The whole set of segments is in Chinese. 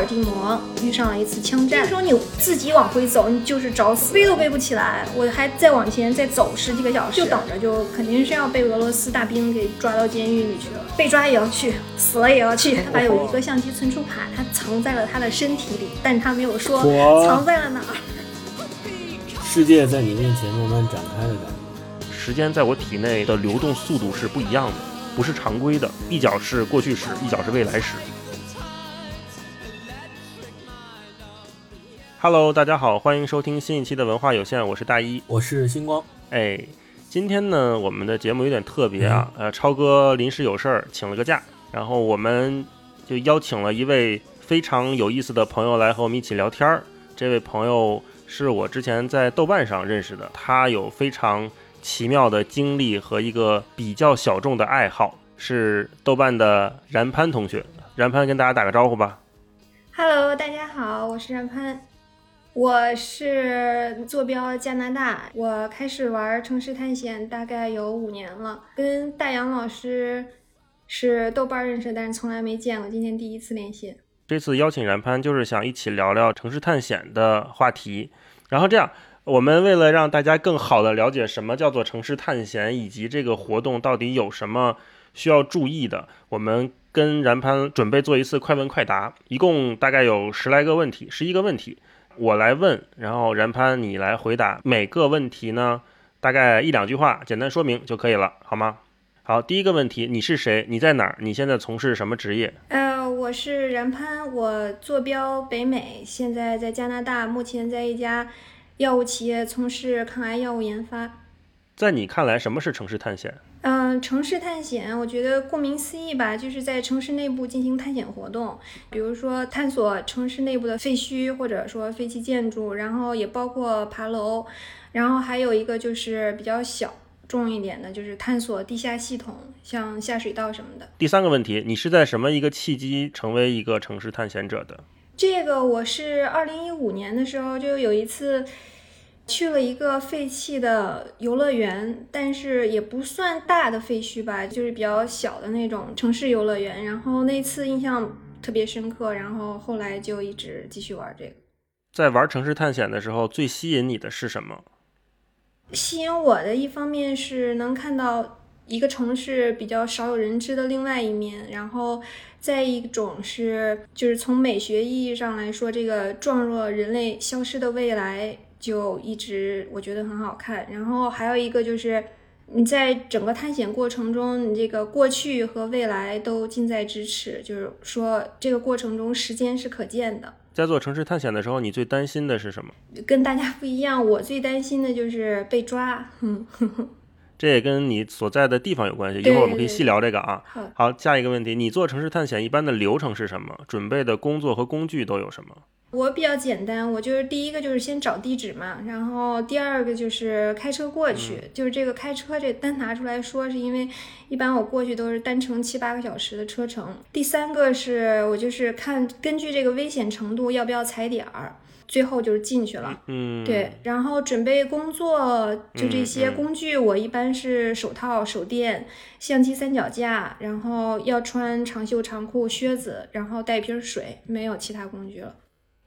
尔的摩遇上了一次枪战，这时候你自己往回走，你就是找死，背都背不起来。我还再往前再走十几个小时，就等着就肯定是要被俄罗斯大兵给抓到监狱里去了，被抓也要去，死了也要去。他还有一个相机存储卡，他藏在了他的身体里，但他没有说藏在了哪儿。世界在你面前慢慢展开的感觉，时间在我体内的流动速度是不一样的，不是常规的，一脚是过去时，一脚是未来时。Hello，大家好，欢迎收听新一期的文化有限，我是大一，我是星光。哎，今天呢，我们的节目有点特别啊，呃，超哥临时有事儿请了个假，然后我们就邀请了一位非常有意思的朋友来和我们一起聊天儿。这位朋友是我之前在豆瓣上认识的，他有非常奇妙的经历和一个比较小众的爱好，是豆瓣的然潘同学。然潘跟大家打个招呼吧。Hello，大家好，我是然潘。我是坐标加拿大，我开始玩城市探险大概有五年了，跟大杨老师是豆瓣认识，但是从来没见过，今天第一次连线。这次邀请然潘就是想一起聊聊城市探险的话题，然后这样，我们为了让大家更好的了解什么叫做城市探险，以及这个活动到底有什么需要注意的，我们跟然潘准备做一次快问快答，一共大概有十来个问题，十一个问题。我来问，然后然潘你来回答每个问题呢，大概一两句话，简单说明就可以了，好吗？好，第一个问题，你是谁？你在哪儿？你现在从事什么职业？呃，我是然潘，我坐标北美，现在在加拿大，目前在一家药物企业从事抗癌药物研发。在你看来，什么是城市探险？嗯，城市探险，我觉得顾名思义吧，就是在城市内部进行探险活动，比如说探索城市内部的废墟，或者说废弃建筑，然后也包括爬楼，然后还有一个就是比较小众一点的，就是探索地下系统，像下水道什么的。第三个问题，你是在什么一个契机成为一个城市探险者的？这个我是二零一五年的时候就有一次。去了一个废弃的游乐园，但是也不算大的废墟吧，就是比较小的那种城市游乐园。然后那次印象特别深刻，然后后来就一直继续玩这个。在玩城市探险的时候，最吸引你的是什么？吸引我的一方面是能看到一个城市比较少有人知的另外一面，然后再一种是就是从美学意义上来说，这个状若人类消失的未来。就一直我觉得很好看，然后还有一个就是你在整个探险过程中，你这个过去和未来都近在咫尺，就是说这个过程中时间是可见的。在做城市探险的时候，你最担心的是什么？跟大家不一样，我最担心的就是被抓。这也跟你所在的地方有关系，一会儿我们可以细聊这个啊。好，下一个问题，你做城市探险一般的流程是什么？准备的工作和工具都有什么？我比较简单，我就是第一个就是先找地址嘛，然后第二个就是开车过去，就是这个开车这单拿出来说，是因为一般我过去都是单程七八个小时的车程。第三个是我就是看根据这个危险程度要不要踩点儿，最后就是进去了。嗯，对，然后准备工作就这些工具，我一般是手套、手电、相机三脚架，然后要穿长袖长裤、靴子，然后带一瓶水，没有其他工具了。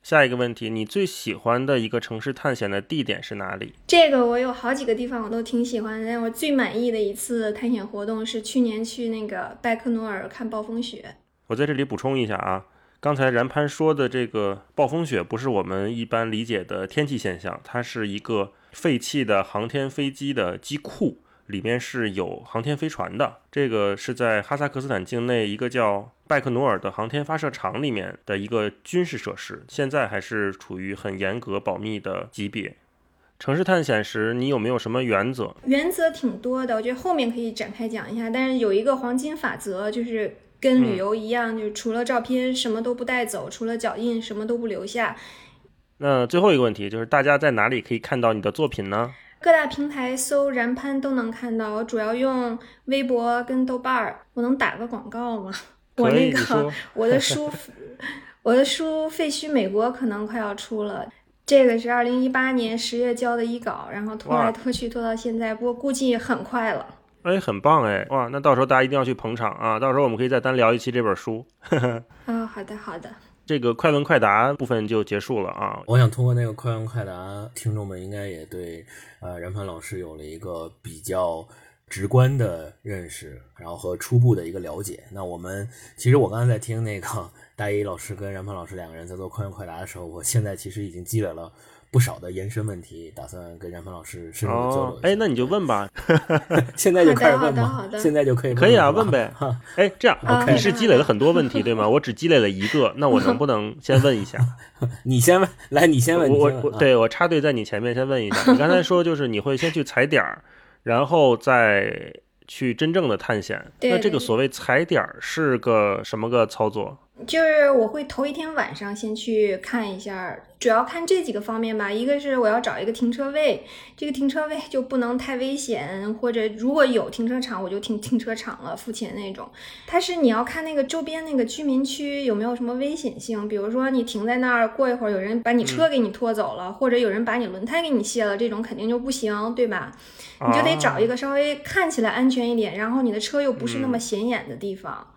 下一个问题，你最喜欢的一个城市探险的地点是哪里？这个我有好几个地方我都挺喜欢，但我最满意的一次探险活动是去年去那个拜克努尔看暴风雪。我在这里补充一下啊，刚才然潘说的这个暴风雪不是我们一般理解的天气现象，它是一个废弃的航天飞机的机库。里面是有航天飞船的，这个是在哈萨克斯坦境内一个叫拜克努尔的航天发射场里面的一个军事设施，现在还是处于很严格保密的级别。城市探险时，你有没有什么原则？原则挺多的，我觉得后面可以展开讲一下。但是有一个黄金法则，就是跟旅游一样，就是除了照片什么都不带走，除了脚印什么都不留下。那最后一个问题就是，大家在哪里可以看到你的作品呢？各大平台搜然潘都能看到，我主要用微博跟豆瓣儿。我能打个广告吗？我那个 我的书，我的书《废墟美国》可能快要出了。这个是二零一八年十月交的一稿，然后拖来拖去拖到现在，不过估计很快了。哎，很棒哎！哇，那到时候大家一定要去捧场啊！到时候我们可以再单聊一期这本书。啊，好的好的。这个快问快答部分就结束了啊。我想通过那个快问快答，听众们应该也对呃任鹏老师有了一个比较直观的认识，然后和初步的一个了解。那我们其实我刚才在听那个 大一老师跟任鹏老师两个人在做快问快答的时候，我现在其实已经积累了。不少的延伸问题，打算跟冉鹏老师深入交流。哎，那你就问吧，现在就开始问吧？现在就可以可以啊，问呗。哎，这样你是积累了很多问题对吗？我只积累了一个，那我能不能先问一下？你先问，来，你先问。我我对我插队在你前面，先问一下。你刚才说就是你会先去踩点儿，然后再去真正的探险。那这个所谓踩点儿是个什么个操作？就是我会头一天晚上先去看一下，主要看这几个方面吧。一个是我要找一个停车位，这个停车位就不能太危险，或者如果有停车场，我就停停车场了，付钱那种。它是你要看那个周边那个居民区有没有什么危险性，比如说你停在那儿，过一会儿有人把你车给你拖走了，或者有人把你轮胎给你卸了，这种肯定就不行，对吧？你就得找一个稍微看起来安全一点，然后你的车又不是那么显眼的地方。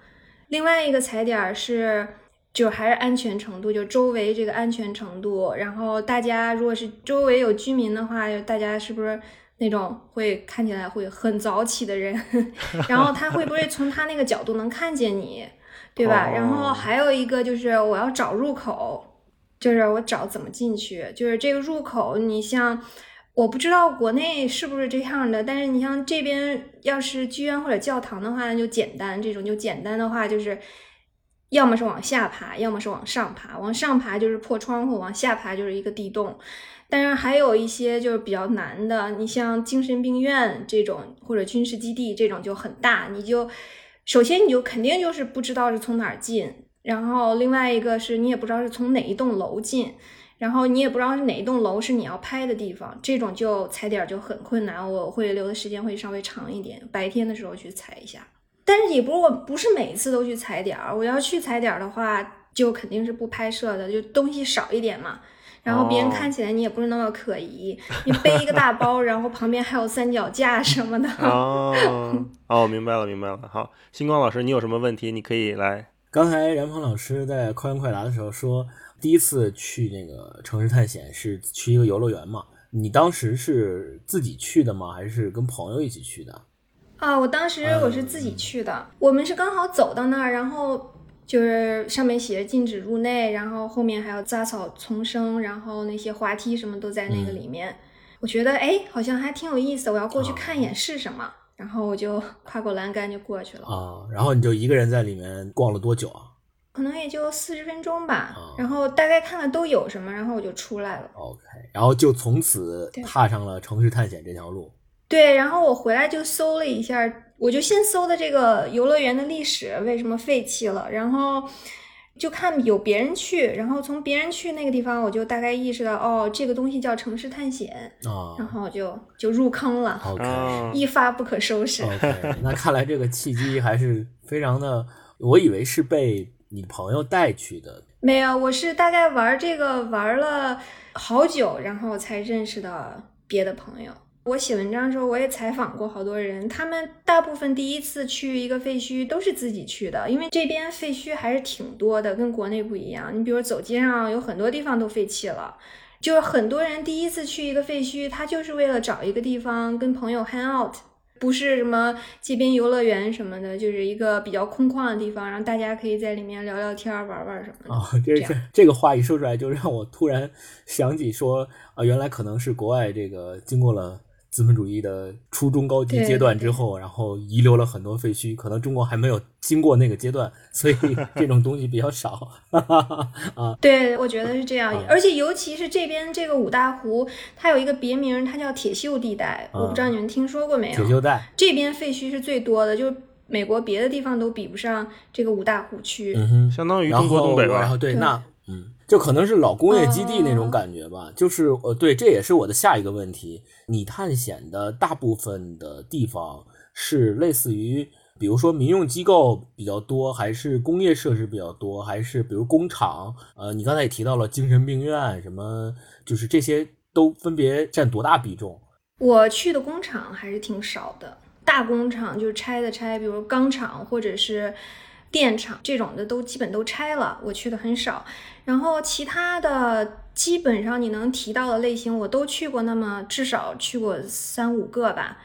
另外一个踩点是，就还是安全程度，就周围这个安全程度。然后大家如果是周围有居民的话，大家是不是那种会看起来会很早起的人？然后他会不会从他那个角度能看见你，对吧？然后还有一个就是我要找入口，就是我找怎么进去，就是这个入口，你像。我不知道国内是不是这样的，但是你像这边要是剧院或者教堂的话，那就简单。这种就简单的话，就是要么是往下爬，要么是往上爬。往上爬就是破窗户，往下爬就是一个地洞。但是还有一些就是比较难的，你像精神病院这种或者军事基地这种就很大，你就首先你就肯定就是不知道是从哪儿进，然后另外一个是你也不知道是从哪一栋楼进。然后你也不知道是哪一栋楼是你要拍的地方，这种就踩点就很困难，我会留的时间会稍微长一点，白天的时候去踩一下。但是也不是我不是每一次都去踩点儿，我要去踩点儿的话，就肯定是不拍摄的，就东西少一点嘛。然后别人看起来你也不是那么可疑，你背一个大包，然后旁边还有三脚架什么的。哦哦，明白了明白了。好，星光老师，你有什么问题你可以来。刚才冉鹏老师在快问快答的时候说。第一次去那个城市探险是去一个游乐园嘛？你当时是自己去的吗？还是跟朋友一起去的？啊，我当时我是自己去的。我们是刚好走到那儿，然后就是上面写着禁止入内，然后后面还有杂草丛生，然后那些滑梯什么都在那个里面。我觉得哎，好像还挺有意思，我要过去看一眼是什么。然后我就跨过栏杆就过去了。啊，然后你就一个人在里面逛了多久啊？可能也就四十分钟吧，然后大概看看都有什么，然后我就出来了。OK，然后就从此踏上了城市探险这条路。对，然后我回来就搜了一下，我就先搜的这个游乐园的历史，为什么废弃了，然后就看有别人去，然后从别人去那个地方，我就大概意识到，哦，这个东西叫城市探险，然后就就入坑了。OK，一发不可收拾。OK，那看来这个契机还是非常的，我以为是被。你朋友带去的？没有，我是大概玩这个玩了好久，然后才认识的别的朋友。我写文章的时候，我也采访过好多人，他们大部分第一次去一个废墟都是自己去的，因为这边废墟还是挺多的，跟国内不一样。你比如走街上，有很多地方都废弃了，就是很多人第一次去一个废墟，他就是为了找一个地方跟朋友 hang out。不是什么街边游乐园什么的，就是一个比较空旷的地方，然后大家可以在里面聊聊天、玩玩什么的。哦，这这这个话一说出来，就让我突然想起说啊，原来可能是国外这个经过了。资本主义的初中高级阶段之后，然后遗留了很多废墟，可能中国还没有经过那个阶段，所以这种东西比较少。啊，对，我觉得是这样。而且尤其是这边这个五大湖，它有一个别名，它叫铁锈地带。我不知道你们听说过没有？铁锈带这边废墟是最多的，就美国别的地方都比不上这个五大湖区。嗯哼，相当于中国东北吧？然后对，那嗯。就可能是老工业基地那种感觉吧，就是呃，对，这也是我的下一个问题。你探险的大部分的地方是类似于，比如说民用机构比较多，还是工业设施比较多，还是比如工厂？呃，你刚才也提到了精神病院，什么，就是这些都分别占多大比重？我去的工厂还是挺少的，大工厂就是拆的拆，比如钢厂或者是。电厂这种的都基本都拆了，我去的很少。然后其他的基本上你能提到的类型我都去过，那么至少去过三五个吧。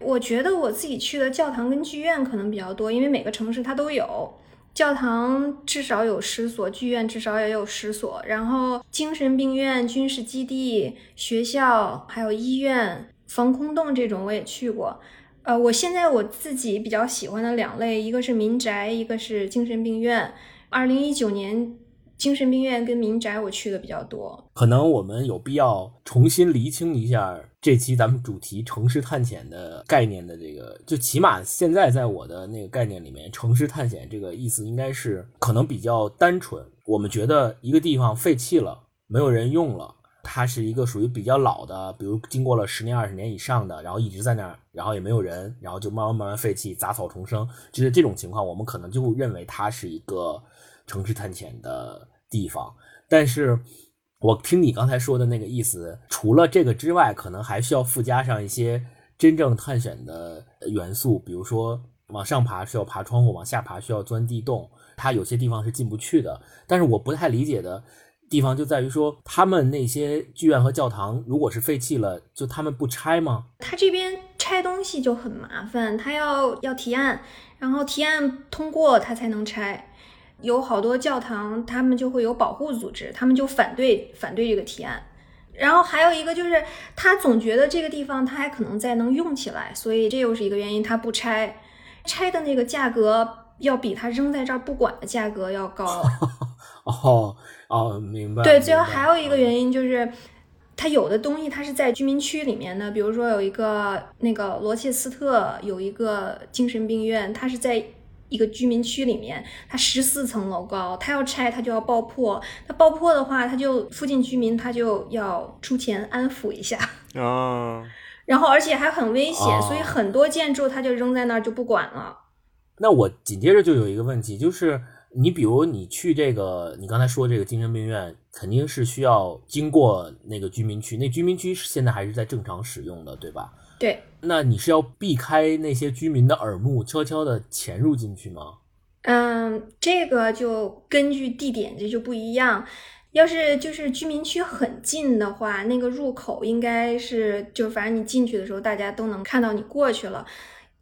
我觉得我自己去的教堂跟剧院可能比较多，因为每个城市它都有。教堂至少有十所，剧院至少也有十所，然后精神病院、军事基地、学校还有医院、防空洞这种我也去过。呃，我现在我自己比较喜欢的两类，一个是民宅，一个是精神病院。二零一九年。精神病院跟民宅我去的比较多，可能我们有必要重新厘清一下这期咱们主题城市探险的概念的这个，就起码现在在我的那个概念里面，城市探险这个意思应该是可能比较单纯。我们觉得一个地方废弃了，没有人用了，它是一个属于比较老的，比如经过了十年、二十年以上的，然后一直在那儿，然后也没有人，然后就慢慢慢慢废弃，杂草丛生，就是这种情况，我们可能就认为它是一个。城市探险的地方，但是我听你刚才说的那个意思，除了这个之外，可能还需要附加上一些真正探险的元素，比如说往上爬需要爬窗户，往下爬需要钻地洞，它有些地方是进不去的。但是我不太理解的地方就在于说，他们那些剧院和教堂如果是废弃了，就他们不拆吗？他这边拆东西就很麻烦，他要要提案，然后提案通过他才能拆。有好多教堂，他们就会有保护组织，他们就反对反对这个提案。然后还有一个就是，他总觉得这个地方他还可能再能用起来，所以这又是一个原因，他不拆。拆的那个价格要比他扔在这儿不管的价格要高。哦哦，明白。对，最后还有一个原因就是，它有的东西它是在居民区里面的，比如说有一个那个罗切斯特有一个精神病院，它是在。一个居民区里面，它十四层楼高，它要拆，它就要爆破。它爆破的话，它就附近居民他就要出钱安抚一下啊。然后，而且还很危险，所以很多建筑它就扔在那儿就不管了。那我紧接着就有一个问题，就是你比如你去这个，你刚才说这个精神病院，肯定是需要经过那个居民区，那居民区现在还是在正常使用的，对吧？对，那你是要避开那些居民的耳目，悄悄的潜入进去吗？嗯，这个就根据地点这就不一样。要是就是居民区很近的话，那个入口应该是就反正你进去的时候，大家都能看到你过去了。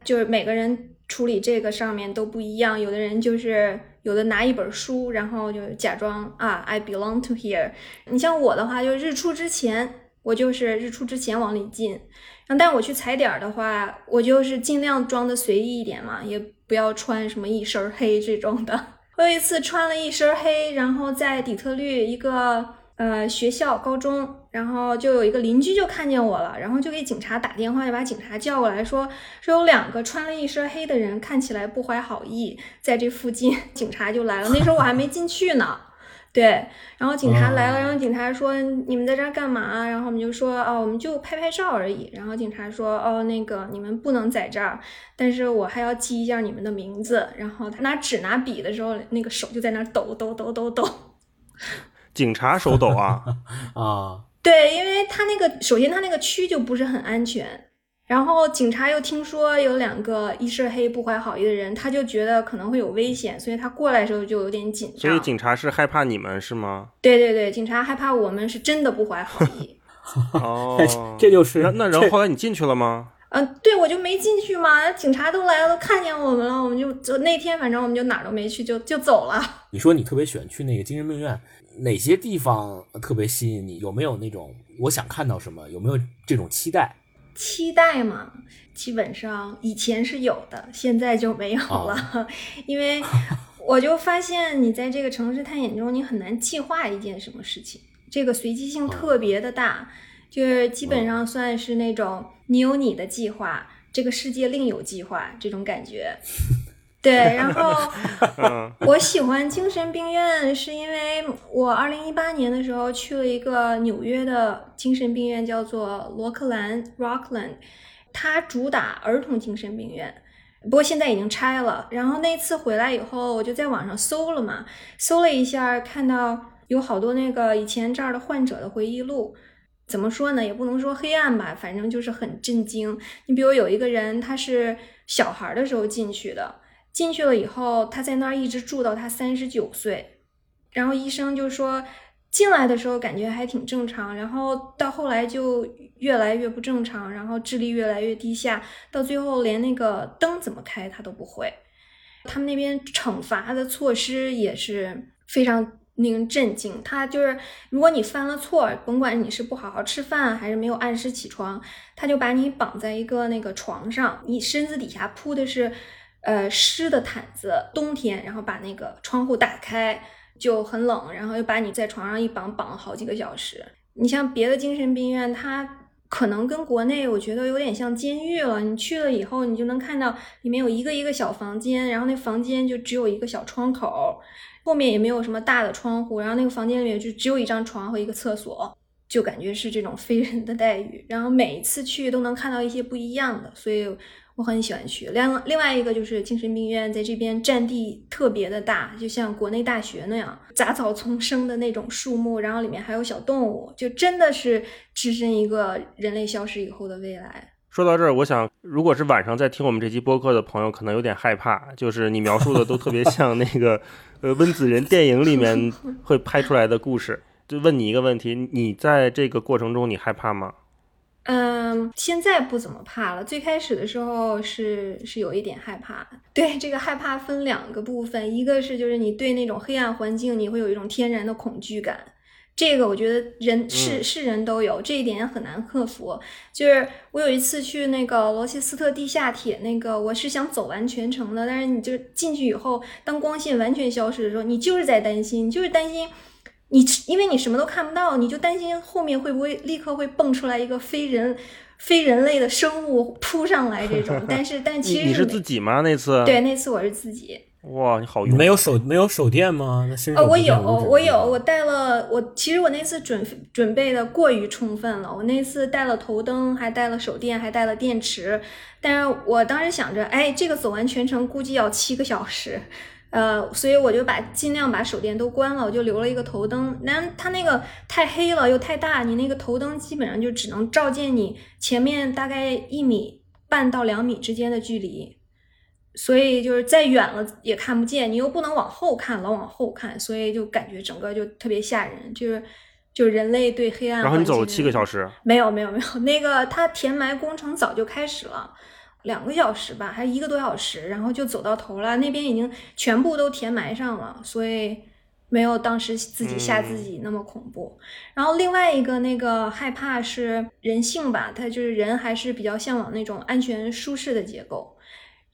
就是每个人处理这个上面都不一样，有的人就是有的拿一本书，然后就假装啊，I belong to here。你像我的话，就日出之前，我就是日出之前往里进。但但我去踩点儿的话，我就是尽量装的随意一点嘛，也不要穿什么一身黑这种的。我有一次穿了一身黑，然后在底特律一个呃学校高中，然后就有一个邻居就看见我了，然后就给警察打电话，就把警察叫过来说说有两个穿了一身黑的人，看起来不怀好意，在这附近，警察就来了。那时候我还没进去呢。对，然后警察来了，然后警察说你们在这儿干嘛？然后我们就说哦，我们就拍拍照而已。然后警察说哦，那个你们不能在这儿，但是我还要记一下你们的名字。然后他拿纸拿笔的时候，那个手就在那抖抖抖抖抖。警察手抖啊 啊！对，因为他那个首先他那个区就不是很安全。然后警察又听说有两个一身黑不怀好意的人，他就觉得可能会有危险，所以他过来的时候就有点紧张。所以警察是害怕你们是吗？对对对，警察害怕我们是真的不怀好意。哦，这就是那然后后来你进去了吗？嗯，对，我就没进去嘛。警察都来了，都看见我们了，我们就就那天反正我们就哪儿都没去，就就走了。你说你特别喜欢去那个精神病院，哪些地方特别吸引你？有没有那种我想看到什么？有没有这种期待？期待嘛，基本上以前是有的，现在就没有了。因为我就发现，你在这个城市探险中，你很难计划一件什么事情，这个随机性特别的大，就是基本上算是那种你有你的计划，这个世界另有计划这种感觉。对，然后我喜欢精神病院，是因为我二零一八年的时候去了一个纽约的精神病院，叫做罗克兰 （Rockland），它主打儿童精神病院，不过现在已经拆了。然后那次回来以后，我就在网上搜了嘛，搜了一下，看到有好多那个以前这儿的患者的回忆录，怎么说呢？也不能说黑暗吧，反正就是很震惊。你比如有一个人，他是小孩的时候进去的。进去了以后，他在那儿一直住到他三十九岁，然后医生就说，进来的时候感觉还挺正常，然后到后来就越来越不正常，然后智力越来越低下，到最后连那个灯怎么开他都不会。他们那边惩罚的措施也是非常令人震惊。他就是，如果你犯了错，甭管你是不好好吃饭还是没有按时起床，他就把你绑在一个那个床上，你身子底下铺的是呃湿的毯子，冬天，然后把那个窗户打开就很冷，然后又把你在床上一绑，绑了好几个小时。你像别的精神病院，它。可能跟国内我觉得有点像监狱了。你去了以后，你就能看到里面有一个一个小房间，然后那房间就只有一个小窗口，后面也没有什么大的窗户，然后那个房间里面就只有一张床和一个厕所，就感觉是这种非人的待遇。然后每一次去都能看到一些不一样的，所以。我很喜欢去。另另外一个就是精神病院在这边占地特别的大，就像国内大学那样，杂草丛生的那种树木，然后里面还有小动物，就真的是置身一个人类消失以后的未来。说到这儿，我想，如果是晚上在听我们这期播客的朋友，可能有点害怕，就是你描述的都特别像那个呃温子仁电影里面会拍出来的故事。就问你一个问题，你在这个过程中你害怕吗？嗯，现在不怎么怕了。最开始的时候是是有一点害怕。对，这个害怕分两个部分，一个是就是你对那种黑暗环境你会有一种天然的恐惧感，这个我觉得人是是人都有，这一点很难克服。就是我有一次去那个罗切斯特地下铁，那个我是想走完全程的，但是你就进去以后，当光线完全消失的时候，你就是在担心，就是担心。你因为你什么都看不到，你就担心后面会不会立刻会蹦出来一个非人、非人类的生物扑上来这种。但是，但其实你是自己吗？那次对，那次我是自己。哇，你好，没有手没有手电吗？呃，我有，我有，我带了。我其实我那次准准备的过于充分了。我那次带了头灯，还带了手电，还带了电池。但是我当时想着，哎，这个走完全程估计要七个小时。呃，所以我就把尽量把手电都关了，我就留了一个头灯。但它那个太黑了又太大，你那个头灯基本上就只能照见你前面大概一米半到两米之间的距离，所以就是再远了也看不见。你又不能往后看，老往后看，所以就感觉整个就特别吓人，就是就人类对黑暗。然后你走了七个小时？没有没有没有，那个它填埋工程早就开始了。两个小时吧，还一个多小时，然后就走到头了。那边已经全部都填埋上了，所以没有当时自己吓自己那么恐怖。然后另外一个那个害怕是人性吧，他就是人还是比较向往那种安全舒适的结构。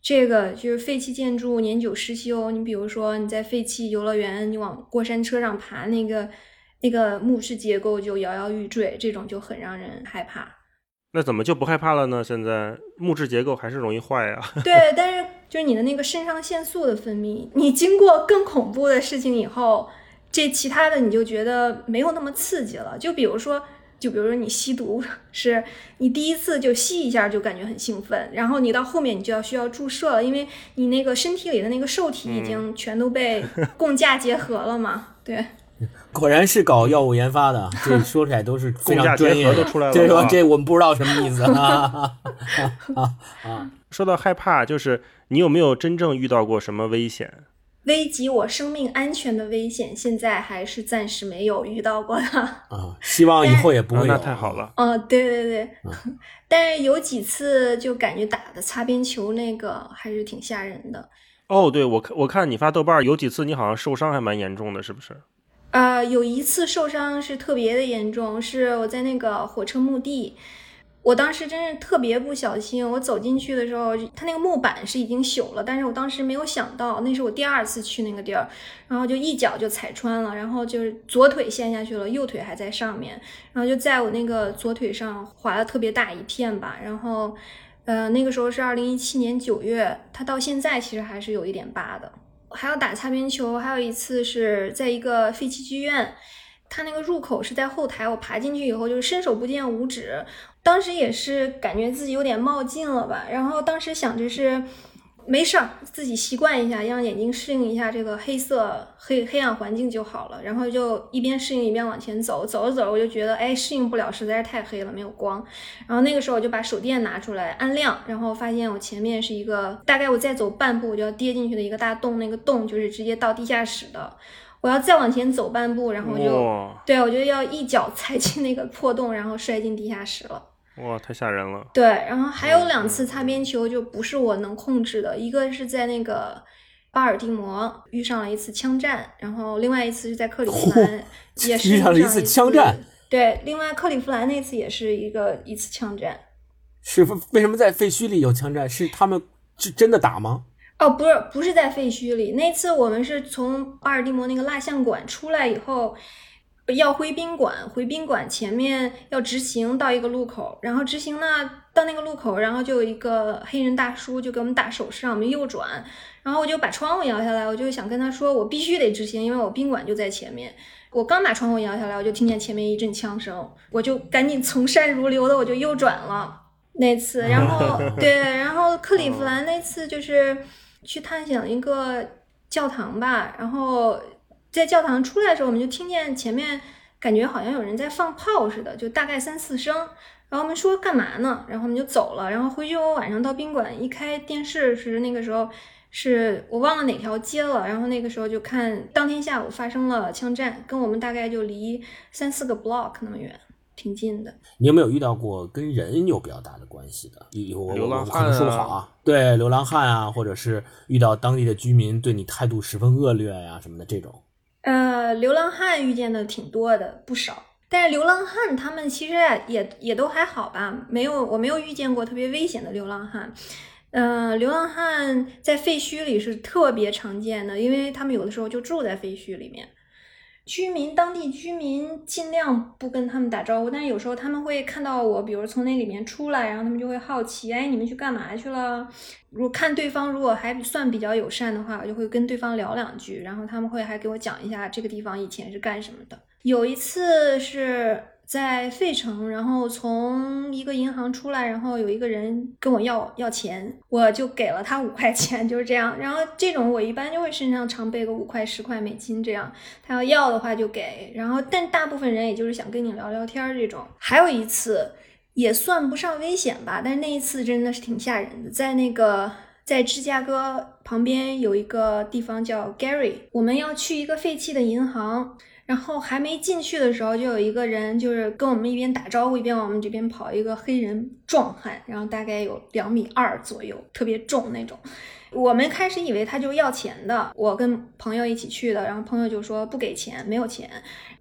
这个就是废弃建筑年久失修。你比如说你在废弃游乐园，你往过山车上爬，那个那个木质结构就摇摇欲坠，这种就很让人害怕。那怎么就不害怕了呢？现在木质结构还是容易坏呀。对，但是就是你的那个肾上腺素的分泌，你经过更恐怖的事情以后，这其他的你就觉得没有那么刺激了。就比如说，就比如说你吸毒，是你第一次就吸一下就感觉很兴奋，然后你到后面你就要需要注射了，因为你那个身体里的那个受体已经全都被 共价结合了嘛。对。果然是搞药物研发的，这说起来都是非常专业。都出来了，这说这我们不知道什么意思啊啊！说到害怕，就是你有没有真正遇到过什么危险？危及我生命安全的危险，现在还是暂时没有遇到过的啊。希望以后也不会。那太好了。哦，对对对，但是有几次就感觉打的擦边球那个还是挺吓人的。哦，对我看我看你发豆瓣有几次你好像受伤还蛮严重的，是不是？呃，有一次受伤是特别的严重，是我在那个火车墓地，我当时真是特别不小心，我走进去的时候，它那个木板是已经朽了，但是我当时没有想到，那是我第二次去那个地儿，然后就一脚就踩穿了，然后就是左腿陷下去了，右腿还在上面，然后就在我那个左腿上划了特别大一片吧，然后，呃，那个时候是二零一七年九月，它到现在其实还是有一点疤的。还要打擦边球，还有一次是在一个废弃剧院，它那个入口是在后台，我爬进去以后就是伸手不见五指，当时也是感觉自己有点冒进了吧，然后当时想着是没事儿，自己习惯一下，让眼睛适应一下这个黑色黑黑暗环境就好了。然后就一边适应一边往前走，走着走着我就觉得，哎，适应不了，实在是太黑了，没有光。然后那个时候我就把手电拿出来按亮，然后发现我前面是一个大概我再走半步我就要跌进去的一个大洞，那个洞就是直接到地下室的。我要再往前走半步，然后就对我就要一脚踩进那个破洞，然后摔进地下室了。哇，太吓人了！对，然后还有两次擦边球就不是我能控制的，一个是在那个巴尔的摩遇上了一次枪战，然后另外一次是在克利夫兰也是 遇上了一次枪战。对，另外克利夫兰那次也是一个一次枪战。是为什么在废墟里有枪战？是他们是真的打吗？哦，不是，不是在废墟里。那次我们是从巴尔的摩那个蜡像馆出来以后。要回宾馆，回宾馆前面要直行到一个路口，然后直行呢到那个路口，然后就有一个黑人大叔就给我们打手势让我们右转，然后我就把窗户摇下来，我就想跟他说我必须得直行，因为我宾馆就在前面。我刚把窗户摇下来，我就听见前面一阵枪声，我就赶紧从善如流的我就右转了。那次，然后 对，然后克利夫兰那次就是去探险一个教堂吧，然后。在教堂出来的时候，我们就听见前面感觉好像有人在放炮似的，就大概三四声。然后我们说干嘛呢？然后我们就走了。然后回去我晚上到宾馆一开电视是那个时候是我忘了哪条街了。然后那个时候就看当天下午发生了枪战，跟我们大概就离三四个 block 那么远，挺近的。你有没有遇到过跟人有比较大的关系的？有流浪汉啊？对，流浪汉啊，或者是遇到当地的居民对你态度十分恶劣呀什么的这种。呃，流浪汉遇见的挺多的，不少。但是流浪汉他们其实也也都还好吧，没有我没有遇见过特别危险的流浪汉。嗯，流浪汉在废墟里是特别常见的，因为他们有的时候就住在废墟里面。居民，当地居民尽量不跟他们打招呼，但是有时候他们会看到我，比如从那里面出来，然后他们就会好奇，哎，你们去干嘛去了？如果看对方如果还算比较友善的话，我就会跟对方聊两句，然后他们会还给我讲一下这个地方以前是干什么的。有一次是。在费城，然后从一个银行出来，然后有一个人跟我要要钱，我就给了他五块钱，就是这样。然后这种我一般就会身上常备个五块、十块美金这样。他要要的话就给，然后但大部分人也就是想跟你聊聊天这种。还有一次也算不上危险吧，但是那一次真的是挺吓人的，在那个在芝加哥旁边有一个地方叫 Gary，我们要去一个废弃的银行。然后还没进去的时候，就有一个人就是跟我们一边打招呼一边往我们这边跑，一个黑人壮汉，然后大概有两米二左右，特别重那种。我们开始以为他就要钱的，我跟朋友一起去的，然后朋友就说不给钱，没有钱。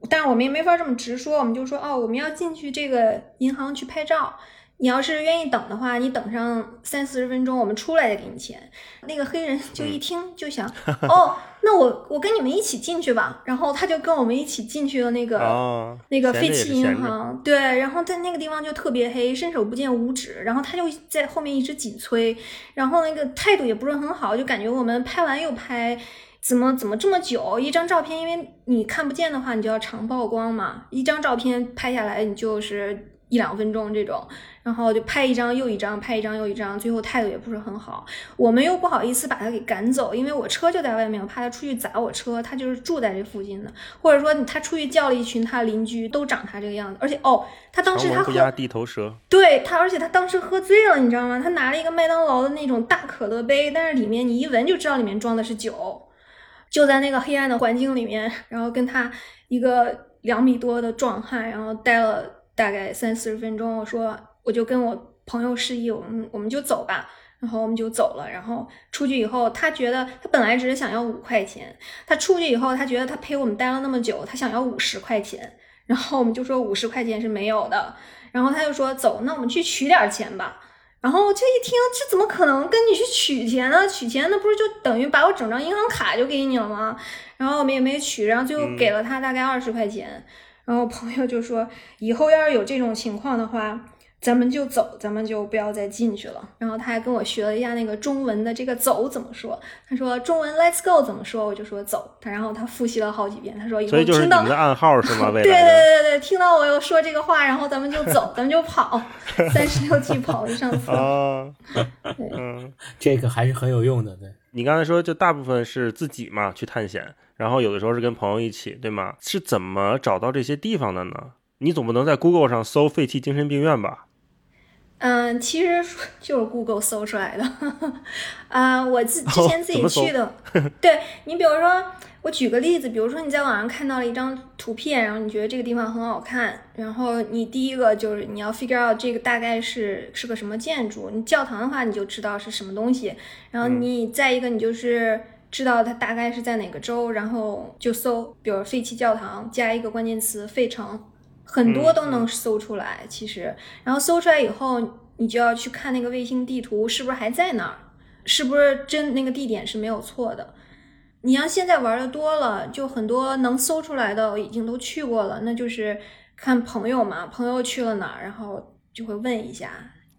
但我们也没法这么直说，我们就说哦，我们要进去这个银行去拍照。你要是愿意等的话，你等上三四十分钟，我们出来再给你钱。那个黑人就一听就想，哦，那我我跟你们一起进去吧。然后他就跟我们一起进去了那个那个废弃银行。对，然后在那个地方就特别黑，伸手不见五指。然后他就在后面一直紧催，然后那个态度也不是很好，就感觉我们拍完又拍，怎么怎么这么久？一张照片，因为你看不见的话，你就要长曝光嘛。一张照片拍下来，你就是一两分钟这种。然后就拍一张又一张，拍一张又一张，最后态度也不是很好。我们又不好意思把他给赶走，因为我车就在外面，我怕他出去砸我车。他就是住在这附近的，或者说他出去叫了一群他邻居，都长他这个样子。而且哦，他当时他喝地头蛇，对他，而且他当时喝醉了，你知道吗？他拿了一个麦当劳的那种大可乐杯，但是里面你一闻就知道里面装的是酒。就在那个黑暗的环境里面，然后跟他一个两米多的壮汉，然后待了大概三四十分钟。我说。我就跟我朋友示意，我们我们就走吧，然后我们就走了。然后出去以后，他觉得他本来只是想要五块钱，他出去以后，他觉得他陪我们待了那么久，他想要五十块钱。然后我们就说五十块钱是没有的。然后他就说走，那我们去取点钱吧。然后我就一听，这怎么可能跟你去取钱呢？取钱那不是就等于把我整张银行卡就给你了吗？然后我们也没取，然后最后给了他大概二十块钱。然后朋友就说，以后要是有这种情况的话。咱们就走，咱们就不要再进去了。然后他还跟我学了一下那个中文的这个走怎么说。他说中文 Let's go 怎么说，我就说走。他然后他复习了好几遍。他说以后听到你的暗号是吗？对对对对，听到我又说这个话，然后咱们就走，咱们就跑，三十六计跑得上次。啊，嗯，这个还是很有用的。对你刚才说，就大部分是自己嘛去探险，然后有的时候是跟朋友一起，对吗？是怎么找到这些地方的呢？你总不能在 Google 上搜废弃精神病院吧？嗯，其实就是 Google 搜出来的，啊，我自之前自己去的。对你，比如说，我举个例子，比如说你在网上看到了一张图片，然后你觉得这个地方很好看，然后你第一个就是你要 figure out 这个大概是是个什么建筑。你教堂的话，你就知道是什么东西，然后你再一个你就是知道它大概是在哪个州，然后就搜，比如废弃教堂加一个关键词费城。很多都能搜出来，其实，然后搜出来以后，你就要去看那个卫星地图是不是还在那儿，是不是真那个地点是没有错的。你像现在玩的多了，就很多能搜出来的已经都去过了，那就是看朋友嘛，朋友去了哪儿，然后就会问一下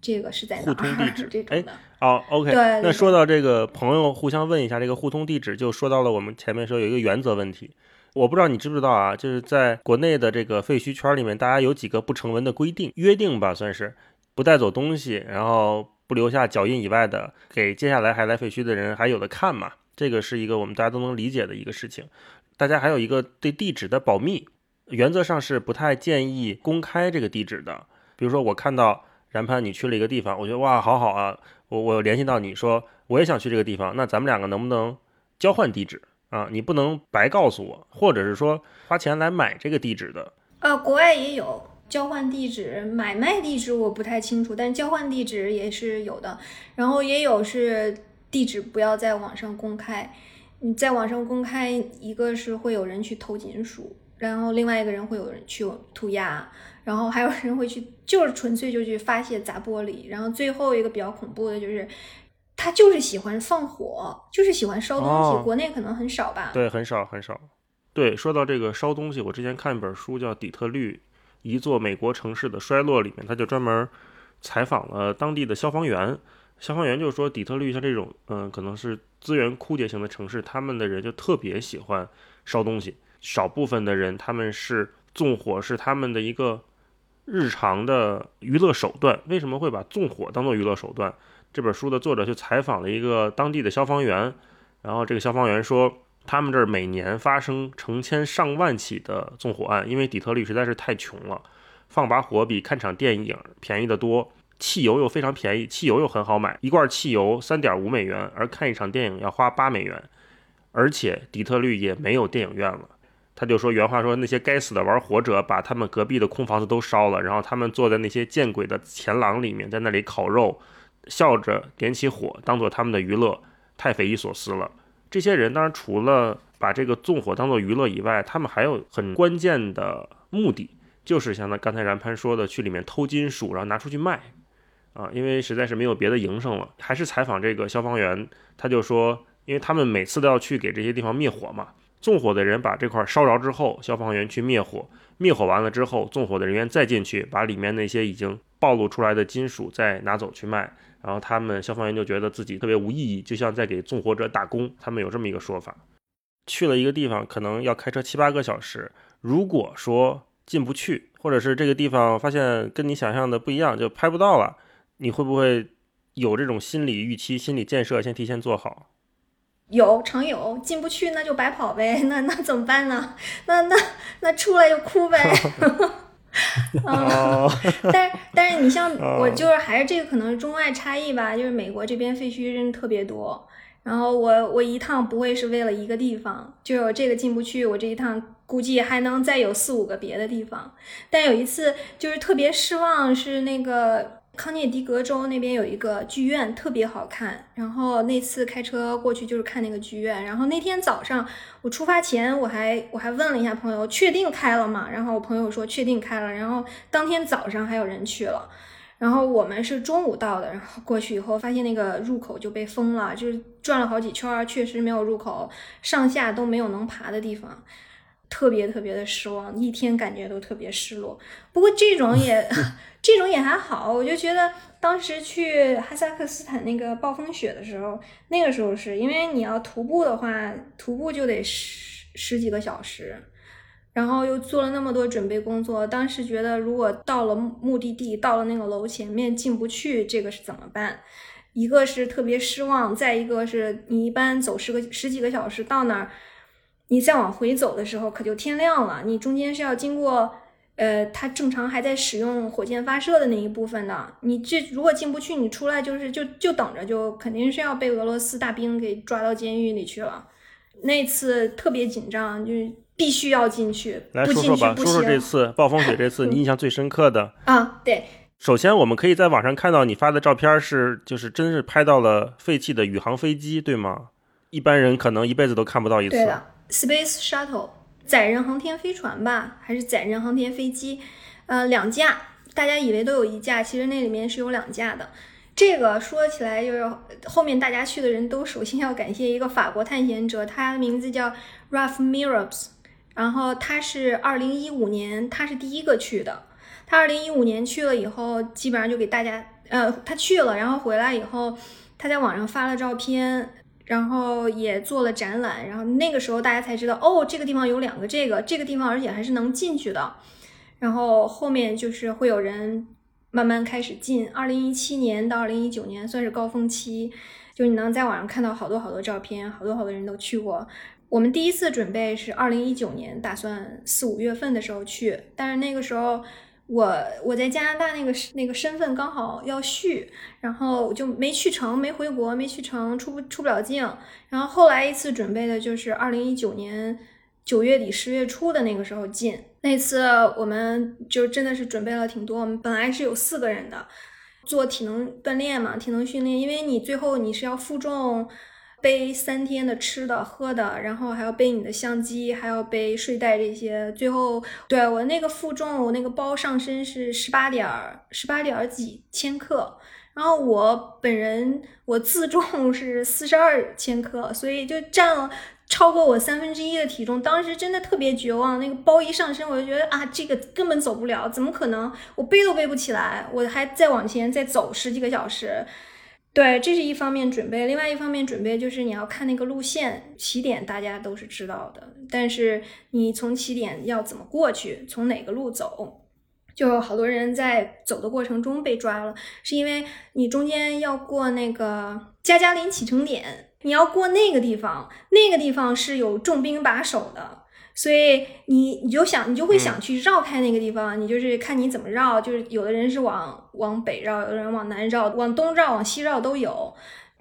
这个是在哪儿。这种的。哦，OK。对。那说到这个朋友互相问一下这个互通地址，就说到了我们前面说有一个原则问题。我不知道你知不知道啊，就是在国内的这个废墟圈里面，大家有几个不成文的规定、约定吧，算是不带走东西，然后不留下脚印以外的，给接下来还来废墟的人还有的看嘛。这个是一个我们大家都能理解的一个事情。大家还有一个对地址的保密，原则上是不太建议公开这个地址的。比如说我看到然潘你去了一个地方，我觉得哇好好啊，我我联系到你说我也想去这个地方，那咱们两个能不能交换地址？啊，你不能白告诉我，或者是说花钱来买这个地址的。呃，国外也有交换地址、买卖地址，我不太清楚，但交换地址也是有的。然后也有是地址不要在网上公开，你在网上公开，一个是会有人去偷金属，然后另外一个人会有人去涂鸦，然后还有人会去就是纯粹就去发泄砸玻璃，然后最后一个比较恐怖的就是。他就是喜欢放火，就是喜欢烧东西。国内可能很少吧？对，很少很少。对，说到这个烧东西，我之前看一本书叫《底特律：一座美国城市的衰落》，里面他就专门采访了当地的消防员。消防员就说，底特律像这种，嗯，可能是资源枯竭型的城市，他们的人就特别喜欢烧东西。少部分的人，他们是纵火是他们的一个日常的娱乐手段。为什么会把纵火当做娱乐手段？这本书的作者去采访了一个当地的消防员，然后这个消防员说，他们这儿每年发生成千上万起的纵火案，因为底特律实在是太穷了，放把火比看场电影便宜得多，汽油又非常便宜，汽油又很好买，一罐汽油三点五美元，而看一场电影要花八美元，而且底特律也没有电影院了。他就说原话说，那些该死的玩火者把他们隔壁的空房子都烧了，然后他们坐在那些见鬼的前廊里面，在那里烤肉。笑着点起火，当做他们的娱乐，太匪夷所思了。这些人当然除了把这个纵火当做娱乐以外，他们还有很关键的目的，就是像他刚才然潘说的，去里面偷金属，然后拿出去卖，啊，因为实在是没有别的营生了。还是采访这个消防员，他就说，因为他们每次都要去给这些地方灭火嘛，纵火的人把这块烧着之后，消防员去灭火，灭火完了之后，纵火的人员再进去，把里面那些已经暴露出来的金属再拿走去卖。然后他们消防员就觉得自己特别无意义，就像在给纵火者打工。他们有这么一个说法：去了一个地方，可能要开车七八个小时。如果说进不去，或者是这个地方发现跟你想象的不一样，就拍不到了，你会不会有这种心理预期、心理建设，先提前做好？有，常有。进不去那就白跑呗，那那怎么办呢？那那那出来就哭呗。嗯，但是但是你像我就是还是这个可能是中外差异吧，就是美国这边废墟真的特别多，然后我我一趟不会是为了一个地方，就这个进不去，我这一趟估计还能再有四五个别的地方，但有一次就是特别失望，是那个。康涅狄格州那边有一个剧院，特别好看。然后那次开车过去就是看那个剧院。然后那天早上我出发前，我还我还问了一下朋友，确定开了吗？然后我朋友说确定开了。然后当天早上还有人去了。然后我们是中午到的，然后过去以后发现那个入口就被封了，就是转了好几圈，确实没有入口，上下都没有能爬的地方。特别特别的失望，一天感觉都特别失落。不过这种也 这种也还好，我就觉得当时去哈萨克斯坦那个暴风雪的时候，那个时候是因为你要徒步的话，徒步就得十十几个小时，然后又做了那么多准备工作，当时觉得如果到了目的地，到了那个楼前面进不去，这个是怎么办？一个是特别失望，再一个是你一般走十个十几个小时到那儿。你再往回走的时候，可就天亮了。你中间是要经过，呃，它正常还在使用火箭发射的那一部分的。你这如果进不去，你出来就是就就等着，就肯定是要被俄罗斯大兵给抓到监狱里去了。那次特别紧张，就必须要进去。来说说吧，说说这次 暴风雪，这次你印象最深刻的啊？对，首先我们可以在网上看到你发的照片是，就是真是拍到了废弃的宇航飞机，对吗？一般人可能一辈子都看不到一次。对的。Space Shuttle 载人航天飞船吧，还是载人航天飞机？呃，两架，大家以为都有一架，其实那里面是有两架的。这个说起来就是后面大家去的人都首先要感谢一个法国探险者，他的名字叫 Ralph Mirabs，然后他是二零一五年，他是第一个去的。他二零一五年去了以后，基本上就给大家，呃，他去了，然后回来以后，他在网上发了照片。然后也做了展览，然后那个时候大家才知道，哦，这个地方有两个这个，这个地方而且还是能进去的。然后后面就是会有人慢慢开始进。二零一七年到二零一九年算是高峰期，就你能在网上看到好多好多照片，好多好多人都去过。我们第一次准备是二零一九年，打算四五月份的时候去，但是那个时候。我我在加拿大那个那个身份刚好要续，然后我就没去成，没回国，没去成，出不出不了境。然后后来一次准备的就是二零一九年九月底十月初的那个时候进。那次我们就真的是准备了挺多，我们本来是有四个人的，做体能锻炼嘛，体能训练，因为你最后你是要负重。背三天的吃的喝的，然后还要背你的相机，还要背睡袋这些。最后，对我那个负重，我那个包上身是十八点十八点几千克，然后我本人我自重 是四十二千克，所以就占了超过我三分之一的体重。当时真的特别绝望，那个包一上身，我就觉得啊，这个根本走不了，怎么可能？我背都背不起来，我还再往前再走十几个小时。对，这是一方面准备，另外一方面准备就是你要看那个路线起点，大家都是知道的，但是你从起点要怎么过去，从哪个路走，就好多人在走的过程中被抓了，是因为你中间要过那个加加林启程点，你要过那个地方，那个地方是有重兵把守的。所以你你就想你就会想去绕开那个地方，你就是看你怎么绕，就是有的人是往往北绕，有的人往南绕，往东绕，往西绕都有，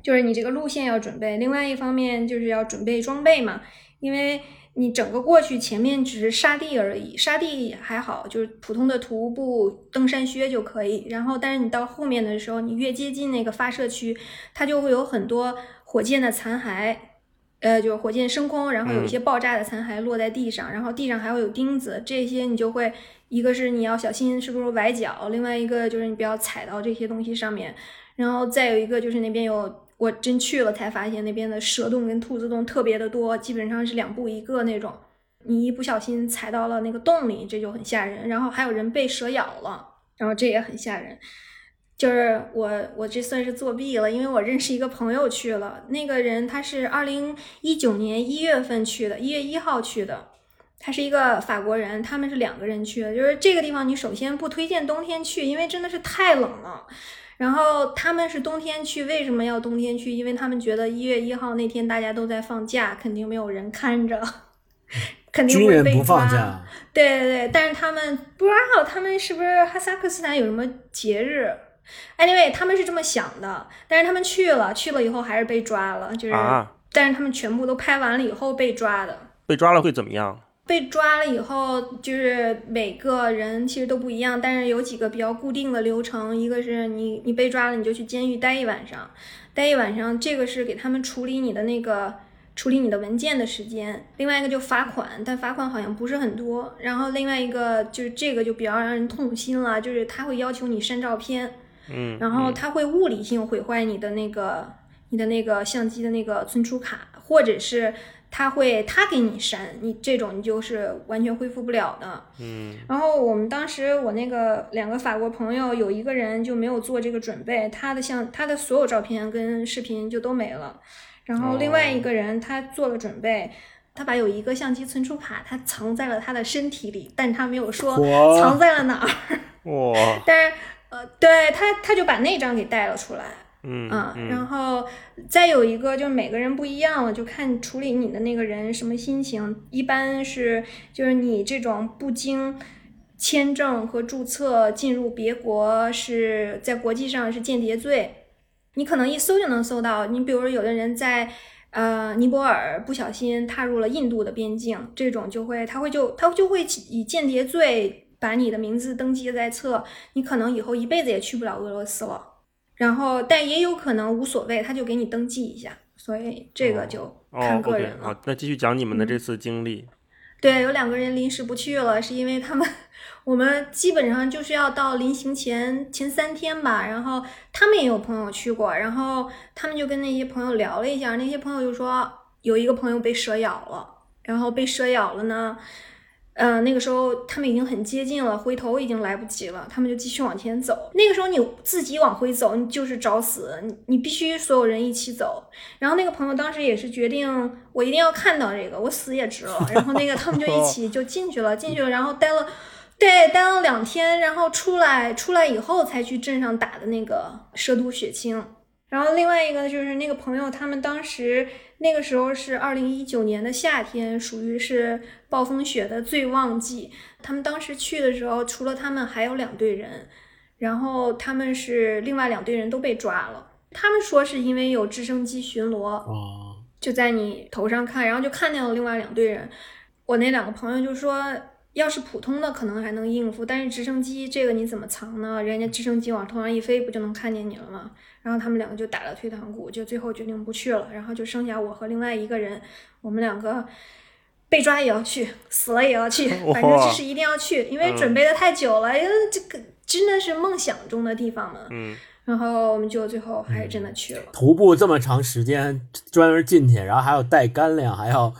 就是你这个路线要准备。另外一方面就是要准备装备嘛，因为你整个过去前面只是沙地而已，沙地还好，就是普通的徒步登山靴就可以。然后但是你到后面的时候，你越接近那个发射区，它就会有很多火箭的残骸。呃，就是火箭升空，然后有一些爆炸的残骸落在地上，然后地上还会有钉子，这些你就会，一个是你要小心是不是崴脚，另外一个就是你不要踩到这些东西上面，然后再有一个就是那边有，我真去了才发现那边的蛇洞跟兔子洞特别的多，基本上是两步一个那种，你一不小心踩到了那个洞里，这就很吓人，然后还有人被蛇咬了，然后这也很吓人。就是我，我这算是作弊了，因为我认识一个朋友去了。那个人他是二零一九年一月份去的，一月一号去的。他是一个法国人，他们是两个人去的。就是这个地方，你首先不推荐冬天去，因为真的是太冷了。然后他们是冬天去，为什么要冬天去？因为他们觉得一月一号那天大家都在放假，肯定没有人看着，肯定会被抓。对对对，但是他们不知道他们是不是哈萨克斯坦有什么节日。Anyway，他们是这么想的，但是他们去了，去了以后还是被抓了，就是，但是他们全部都拍完了以后被抓的。被抓了会怎么样？被抓了以后，就是每个人其实都不一样，但是有几个比较固定的流程，一个是你你被抓了，你就去监狱待一晚上，待一晚上，这个是给他们处理你的那个处理你的文件的时间。另外一个就罚款，但罚款好像不是很多。然后另外一个就是这个就比较让人痛心了，就是他会要求你删照片。嗯，然后它会物理性毁坏你的那个你的那个相机的那个存储卡，或者是他会他给你删，你这种你就是完全恢复不了的。嗯，然后我们当时我那个两个法国朋友有一个人就没有做这个准备，他的相他的所有照片跟视频就都没了。然后另外一个人他做了准备，他把有一个相机存储卡他藏在了他的身体里，但他没有说藏在了哪儿。哇，但是呃，对他他就把那张给带了出来。嗯啊，嗯然后再有一个就是每个人不一样了，就看处理你的那个人什么心情。一般是就是你这种不经签证和注册进入别国是在国际上是间谍罪，你可能一搜就能搜到。你比如说有的人在呃尼泊尔不小心踏入了印度的边境，这种就会他会就他就会以间谍罪把你的名字登记在册，你可能以后一辈子也去不了俄罗斯了。然后，但也有可能无所谓，他就给你登记一下，所以这个就哦看个人了。好，那继续讲你们的嗯这次经历。对，有两个人临时不去了，是因为他们我们基本上就是要到临行前前三天吧，然后他们也有朋友去过，然后他们就跟那些朋友聊了一下，那些朋友就说有一个朋友被蛇咬了，然后被蛇咬了呢。呃，那个时候他们已经很接近了，回头已经来不及了，他们就继续往前走。那个时候你自己往回走，你就是找死，你你必须所有人一起走。然后那个朋友当时也是决定，我一定要看到这个，我死也值了。然后那个他们就一 起就进去了，进去了，然后待了，对，待了两天，然后出来，出来以后才去镇上打的那个蛇毒血清。然后另外一个就是那个朋友，他们当时那个时候是二零一九年的夏天，属于是暴风雪的最旺季。他们当时去的时候，除了他们还有两队人，然后他们是另外两队人都被抓了。他们说是因为有直升机巡逻，哦，就在你头上看，然后就看见了另外两队人。我那两个朋友就说，要是普通的可能还能应付，但是直升机这个你怎么藏呢？人家直升机往头上一飞，不就能看见你了吗？然后他们两个就打了退堂鼓，就最后决定不去了。然后就剩下我和另外一个人，我们两个被抓也要去，死了也要去，反正就是一定要去，因为准备的太久了，因为这个真的是梦想中的地方嘛。嗯，然后我们就最后还是真的去了。徒步这么长时间专门进去，然后还要带干粮，还要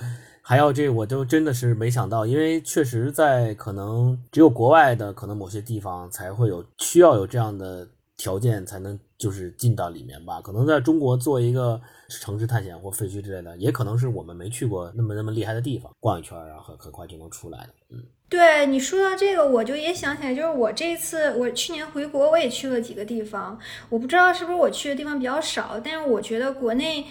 还有这，我就真的是没想到，因为确实在可能只有国外的可能某些地方才会有需要有这样的条件才能就是进到里面吧。可能在中国做一个城市探险或废墟之类的，也可能是我们没去过那么那么厉害的地方，逛一圈然后很很快就能出来的。嗯，对你说到这个，我就也想起来，就是我这次我去年回国，我也去了几个地方。我不知道是不是我去的地方比较少，但是我觉得国内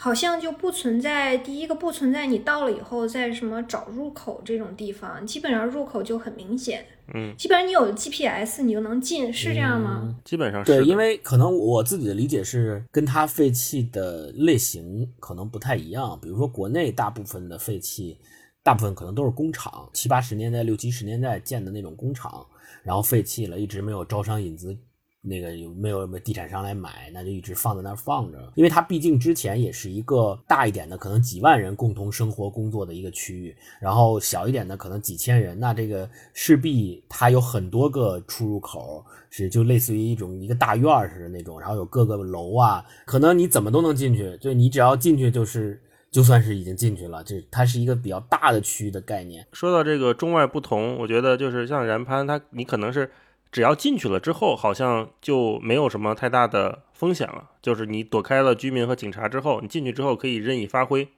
好像就不存在。第一个不存在，你到了以后在什么找入口这种地方，基本上入口就很明显。嗯，基本上你有 GPS 你就能进，是这样吗？基本上是对，因为可能我自己的理解是跟它废弃的类型可能不太一样。比如说国内大部分的废弃，大部分可能都是工厂，七八十年代、六七十年代建的那种工厂，然后废弃了，一直没有招商引资，那个有没有什么地产商来买，那就一直放在那儿放着。因为它毕竟之前也是一个大一点的，可能几万人共同生活工作的一个区域，然后小一点的可能几千人，那这个势必它有很多个出入口，是就类似于一种一个大院儿似的那种，然后有各个楼啊，可能你怎么都能进去，就你只要进去就是就算是已经进去了，这它是一个比较大的区域的概念。说到这个中外不同，我觉得就是像燃攀，它你可能是只要进去了之后，好像就没有什么太大的风险了。就是你躲开了居民和警察之后，你进去之后可以任意发挥，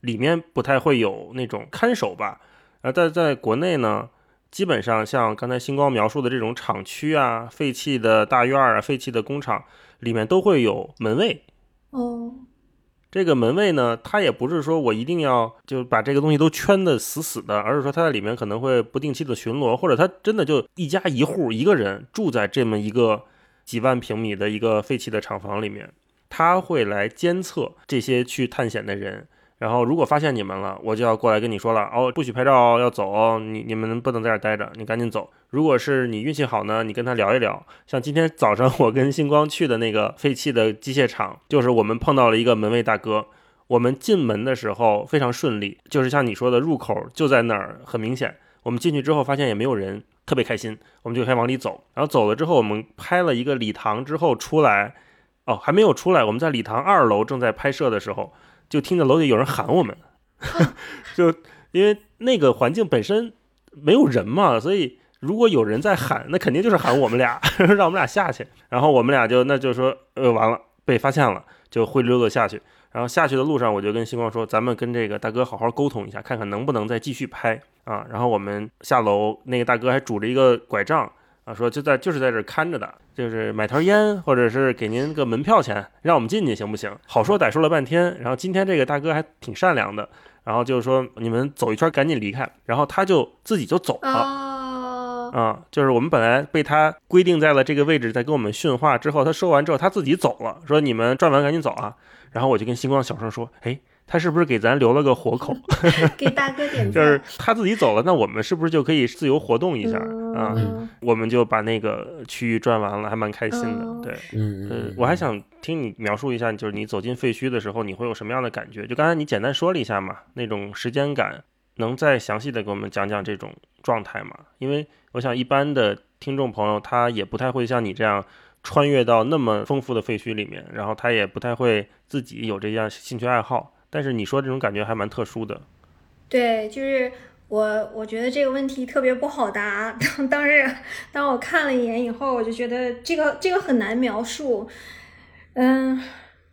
里面不太会有那种看守吧。而在在国内呢，基本上像刚才星光描述的这种厂区啊、废弃的大院啊、废弃的工厂，里面都会有门卫。哦，这个门卫呢，他也不是说我一定要就把这个东西都圈的死死的，而是说他在里面可能会不定期的巡逻，或者他真的就一家一户一个人住在这么一个几万平米的一个废弃的厂房里面，他会来监测这些去探险的人。然后，如果发现你们了，我就要过来跟你说了，哦，不许拍照，要走哦，你你们不能在这儿待着，你赶紧走。如果是你运气好呢，你跟他聊一聊。像今天早上我跟星光去的那个废弃的机械厂，就是我们碰到了一个门卫大哥。我们进门的时候非常顺利，就是像你说的，入口就在那儿，很明显。我们进去之后发现也没有人，特别开心，我们就开始往里走。然后走了之后，我们拍了一个礼堂之后出来，哦，还没有出来，我们在礼堂二楼正在拍摄的时候。就听着楼底有人喊我们，就因为那个环境本身没有人嘛，所以如果有人在喊，那肯定就是喊我们俩，让我们俩下去。然后我们俩就那就说，呃，完了，被发现了，就灰溜溜下去。然后下去的路上，我就跟星光说，咱们跟这个大哥好好沟通一下，看看能不能再继续拍啊。然后我们下楼，那个大哥还拄着一个拐杖啊，说就在就是在这看着的，就是买条烟或者是给您个门票钱，让我们进去行不行？好说歹说了半天，然后今天这个大哥还挺善良的。然后就是说，你们走一圈，赶紧离开。然后他就自己就走了。啊，就是我们本来被他规定在了这个位置，在跟我们训话之后，他说完之后，他自己走了，说你们转完赶紧走啊。然后我就跟星光小声说，哎。他是不是给咱留了个活口？给大哥点赞。就是他自己走了，那我们是不是就可以自由活动一下啊？我们就把那个区域转完了，还蛮开心的。对，嗯我还想听你描述一下，就是你走进废墟的时候，你会有什么样的感觉？就刚才你简单说了一下嘛，那种时间感，能再详细的给我们讲讲这种状态吗？因为我想一般的听众朋友他也不太会像你这样穿越到那么丰富的废墟里面，然后他也不太会自己有这样兴趣爱好。但是你说这种感觉还蛮特殊的，对，就是我我觉得这个问题特别不好答。当当时当我看了一眼以后，我就觉得这个这个很难描述。嗯，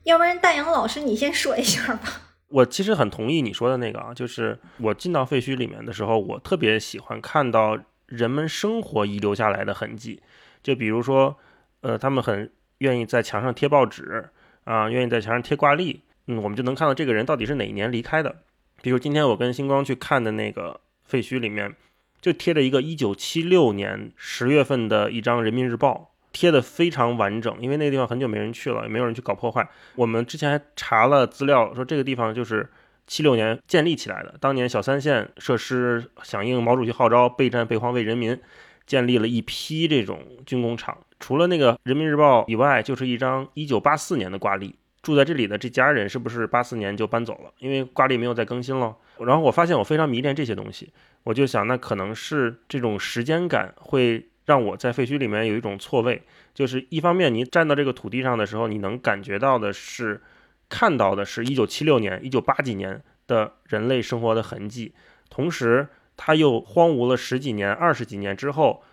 要不然大杨老师你先说一下吧。我其实很同意你说的那个啊，就是我进到废墟里面的时候，我特别喜欢看到人们生活遗留下来的痕迹。就比如说，呃，他们很愿意在墙上贴报纸啊，愿意在墙上贴挂历。嗯，我们就能看到这个人到底是哪一年离开的。比如今天我跟星光去看的那个废墟里面，就贴着一个一九七六年十月份的一张《人民日报》，贴的非常完整。因为那个地方很久没人去了，也没有人去搞破坏。我们之前还查了资料，说这个地方就是七六年建立起来的。当年小三线设施响应毛主席号召，备战备荒为人民，建立了一批这种军工厂。除了那个《人民日报》以外，就是一张一九八四年的挂历。住在这里的这家人是不是八四年就搬走了？因为挂历没有再更新了。然后我发现我非常迷恋这些东西，我就想，那可能是这种时间感会让我在废墟里面有一种错位。就是一方面，你站到这个土地上的时候，你能感觉到的是，看到的是一九七六年、一九八几年的人类生活的痕迹，同时它又荒芜了十几年、二十几年之后。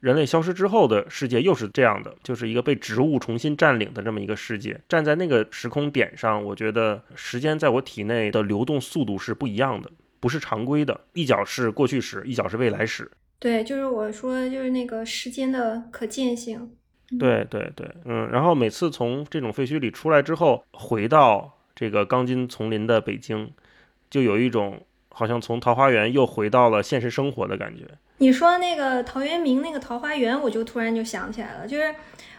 人类消失之后的世界又是这样的，就是一个被植物重新占领的这么一个世界。站在那个时空点上，我觉得时间在我体内的流动速度是不一样的，不是常规的。一脚是过去时，一脚是未来时。对，就是我说，就是那个时间的可见性。对对对，嗯。然后每次从这种废墟里出来之后，回到这个钢筋丛林的北京，就有一种好像从桃花源又回到了现实生活的感觉。你说那个陶渊明那个桃花源，我就突然就想起来了，就是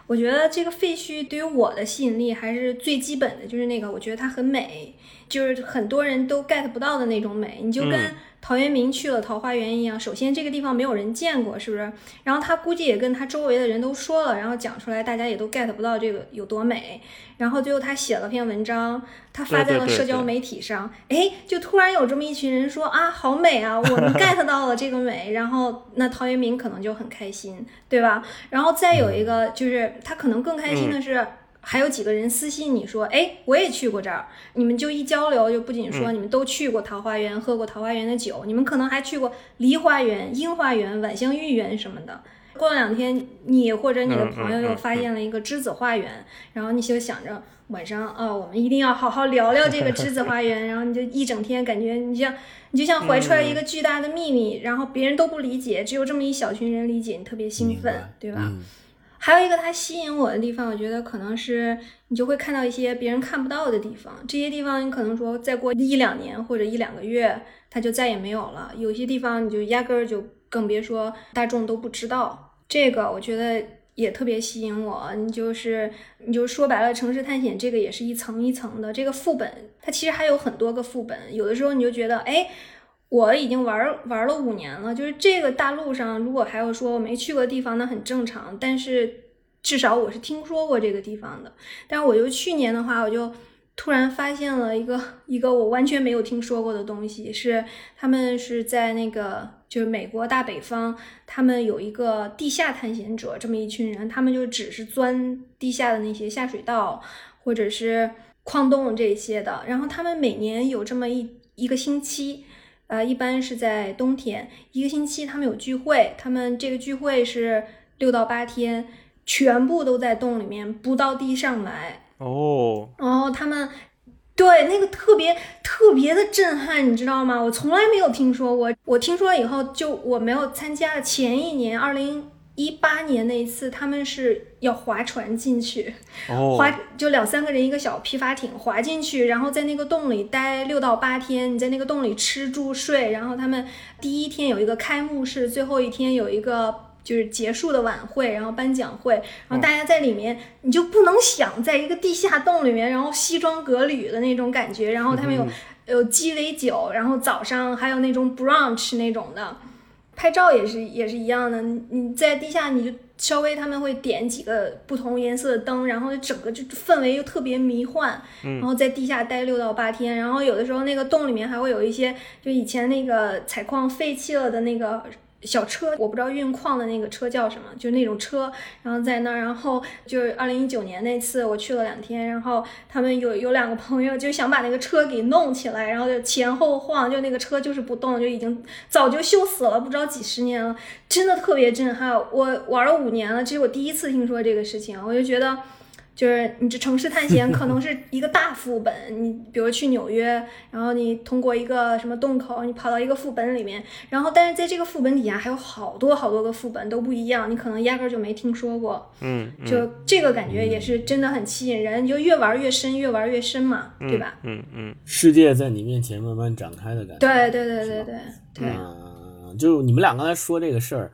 我觉得这个废墟对于我的吸引力还是最基本的，就是那个我觉得它很美，就是很多人都 get 不到的那种美，你就跟。陶渊明去了桃花源一样，首先这个地方没有人见过，是不是？然后他估计也跟他周围的人都说了，然后讲出来，大家也都 get 不到这个有多美。然后最后他写了篇文章，他发在了社交媒体上，哎，就突然有这么一群人说啊，好美啊，我们 get 到了这个美。然后那陶渊明可能就很开心，对吧？然后再有一个就是他可能更开心的是。还有几个人私信你说，哎，我也去过这儿。你们就一交流，就不仅说你们都去过桃花源，喝过桃花源的酒，你们可能还去过梨花园、樱花园、晚香玉园什么的。过了两天，你或者你的朋友又发现了一个栀子花园，然后你就想着晚上啊，我们一定要好好聊聊这个栀子花园。然后你就一整天感觉你像你就像怀揣了一个巨大的秘密，然后别人都不理解，只有这么一小群人理解，你特别兴奋，对吧？还有一个它吸引我的地方，我觉得可能是你就会看到一些别人看不到的地方。这些地方你可能说再过一两年或者一两个月，它就再也没有了。有些地方你就压根儿就更别说大众都不知道。这个我觉得也特别吸引我。你就是你就说白了，城市探险这个也是一层一层的。这个副本它其实还有很多个副本，有的时候你就觉得哎。我已经玩玩了五年了，就是这个大陆上，如果还有说我没去过地方，那很正常。但是至少我是听说过这个地方的。但是我就去年的话，我就突然发现了一个一个我完全没有听说过的东西，是他们是在那个就是美国大北方，他们有一个地下探险者这么一群人，他们就只是钻地下的那些下水道，或者是。矿洞这些的。然后他们每年有这么一一个星期，呃，一般是在冬天，一个星期他们有聚会，他们这个聚会是六到八天，全部都在洞里面，不到地上来。哦，然后他们对那个特别特别的震撼，你知道吗？我从来没有听说过。我听说以后，就我没有参加的前一年，二零一八年那一次，他们是要划船进去，哦，划就两三个人一个小皮筏艇划进去，然后在那个洞里待六到八天，你在那个洞里吃住睡，然后他们第一天有一个开幕式，最后一天有一个。就是结束的晚会，然后颁奖会，然后大家在里面，你就不能想在一个地下洞里面，然后西装革履的那种感觉，然后他们有有鸡尾酒，然后早上还有那种 brunch 那种的，拍照也是也是一样的。你你在地下，你就稍微他们会点几个不同颜色的灯，然后整个就氛围又特别迷幻，然后在地下待六到八天，然后有的时候那个洞里面还会有一些就以前那个采矿废弃了的那个。小车，我不知道运矿的那个车叫什么，就那种车，然后在那儿，然后就是二零一九年那次我去了两天，然后他们有有两个朋友就想把那个车给弄起来，然后就前后晃，就那个车就是不动，就已经早就锈死了，不知道几十年了，真的特别震撼。我玩了五年了，这是我第一次听说这个事情，我就觉得。就是你这城市探险可能 是一个大副本，你比如去纽约，然后你通过一个什么洞口，你跑到一个副本里面，然后但是在这个副本底下还有好多好多个副本都不一样，你可能压根就没听说过。嗯，就这个感觉也是真的很吸引人，就越玩越深，越玩越深嘛，对吧？嗯嗯，世界在你面前慢慢展开的感觉。对对对对对对。嗯，就你们俩刚才说这个事儿。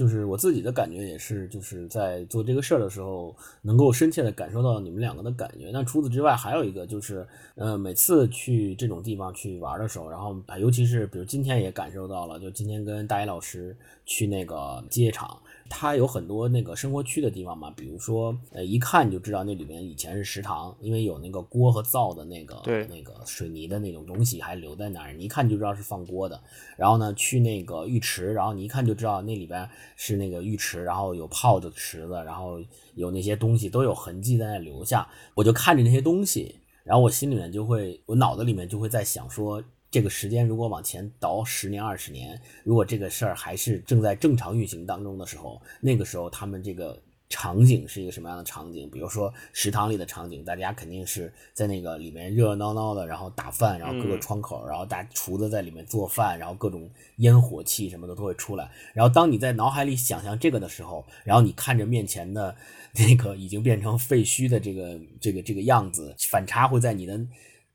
就是我自己的感觉也是，就是在做这个事儿的时候，能够深切的感受到你们两个的感觉。那除此之外，还有一个就是，呃，每次去这种地方去玩的时候，然后尤其是比如今天也感受到了，就今天跟大一老师去那个机械厂。它有很多那个生活区的地方嘛，比如说，呃，一看就知道那里面以前是食堂，因为有那个锅和灶的那个那个水泥的那种东西还留在那儿，你一看就知道是放锅的。然后呢，去那个浴池，然后你一看就知道那里边是那个浴池，然后有泡的池子，然后有那些东西都有痕迹在那留下。我就看着那些东西，然后我心里面就会，我脑子里面就会在想说。这个时间如果往前倒十年二十年，如果这个事儿还是正在正常运行当中的时候，那个时候他们这个场景是一个什么样的场景？比如说食堂里的场景，大家肯定是在那个里面热热闹闹的，然后打饭，然后各个窗口，然后大厨子在里面做饭，然后各种烟火气什么的都会出来。然后当你在脑海里想象这个的时候，然后你看着面前的 那个已经变成废墟的这个这个这个样子，反差会在你的。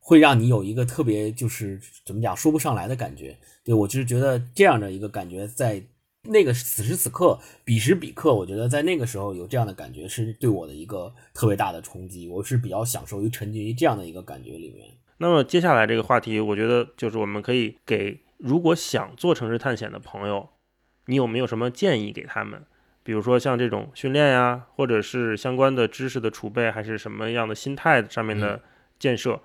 会让你有一个特别就是怎么讲说不上来的感觉，对我就是觉得这样的一个感觉，在那个此时此刻彼时彼刻，我觉得在那个时候有这样的感觉是对我的一个特别大的冲击，我是比较享受于沉浸于这样的一个感觉里面。那么接下来这个话题，我觉得就是我们可以给如果想做城市探险的朋友，你有没有什么建议给他们？比如说像这种训练呀，或者是相关的知识的储备，还是什么样的心态上面的建设？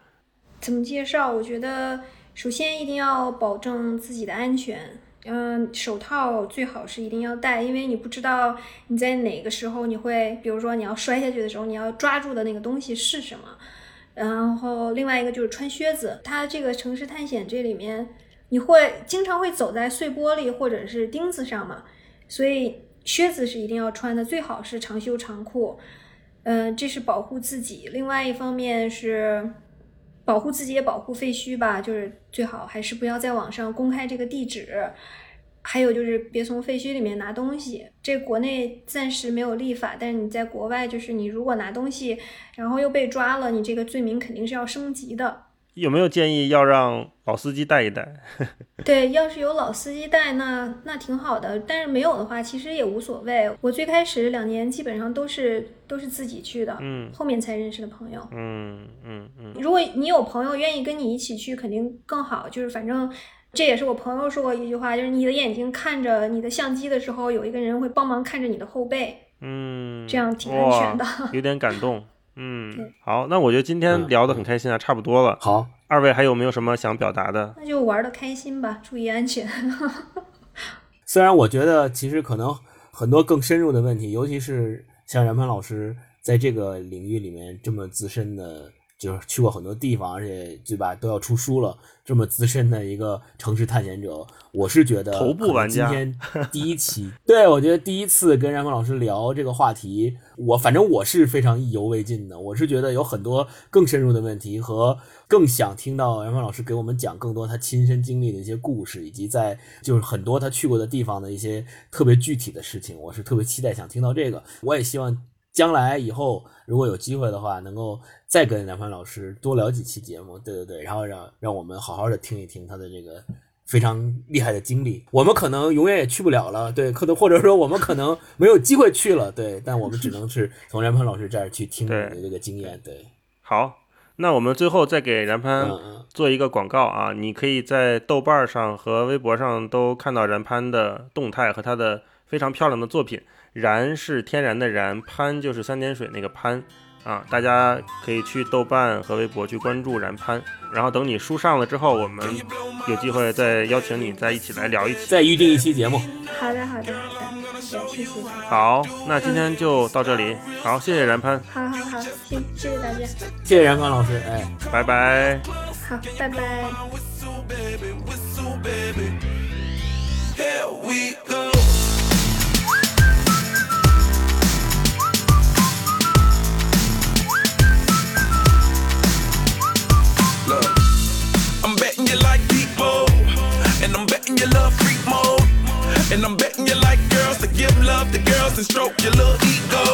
怎么介绍？我觉得首先一定要保证自己的安全，嗯，手套最好是一定要戴，因为你不知道你在哪个时候你会，比如说你要摔下去的时候，你要抓住的那个东西是什么。然后另外一个就是穿靴子，它这个城市探险这里面你会经常会走在碎玻璃或者是钉子上嘛，所以靴子是一定要穿的，最好是长袖长裤，嗯，这是保护自己。另外一方面是。保护自己也保护废墟吧，就是最好还是不要在网上公开这个地址。还有就是别从废墟里面拿东西，这国内暂时没有立法，但是你在国外，就是你如果拿东西，然后又被抓了，你这个罪名肯定是要升级的。有没有建议要让老司机带一带？对，要是有老司机带，那那挺好的。但是没有的话，其实也无所谓。我最开始两年基本上都是都是自己去的，嗯，后面才认识的朋友，嗯嗯嗯。如果你有朋友愿意跟你一起去，肯定更好。就是反正这也是我朋友说过一句话，就是你的眼睛看着你的相机的时候，有一个人会帮忙看着你的后背，嗯，这样挺安全的。有点感动。嗯，好，那我觉得今天聊得很开心啊，差不多了。好，二位还有没有什么想表达的？那就玩的开心吧，注意安全。虽然我觉得其实可能很多更深入的问题，尤其是像冉鹏老师在这个领域里面这么资深的就是去过很多地方，而且对吧都要出书了，这么资深的一个城市探险者，我是觉得头部玩家今天 第一期，对我觉得第一次跟然峰老师聊这个话题，我反正我是非常意犹未尽的，我是觉得有很多更深入的问题和更想听到然峰老师给我们讲更多他亲身经历的一些故事，以及在就是很多他去过的地方的一些特别具体的事情，我是特别期待想听到这个，我也希望。将来以后如果有机会的话，能够再跟梁帆老师多聊几期节目，对对对，然后让让我们好好的听一听他的这个非常厉害的经历。我们可能永远也去不了了，对，可能或者说我们可能没有机会去了，对，但我们只能是从梁帆老师这儿去听你的这个经验，对。好，那我们最后再给然潘做一个广告啊，你可以在豆瓣上和微博上都看到然潘的动态和他的非常漂亮的作品。然是天然的然，潘就是三点水那个潘啊，大家可以去豆瓣和微博去关注然潘，然后等你书上了之后，我们有机会再邀请你再一起来聊一期，再预定一期节目。好的，好的，好的，谢谢。好，那今天就到这里，好，谢谢然潘，好好好，谢谢谢大家，谢谢然芳老师，哎，拜拜，好，拜拜。Here we go. And I'm betting you like girls to give love to girls and stroke your little ego.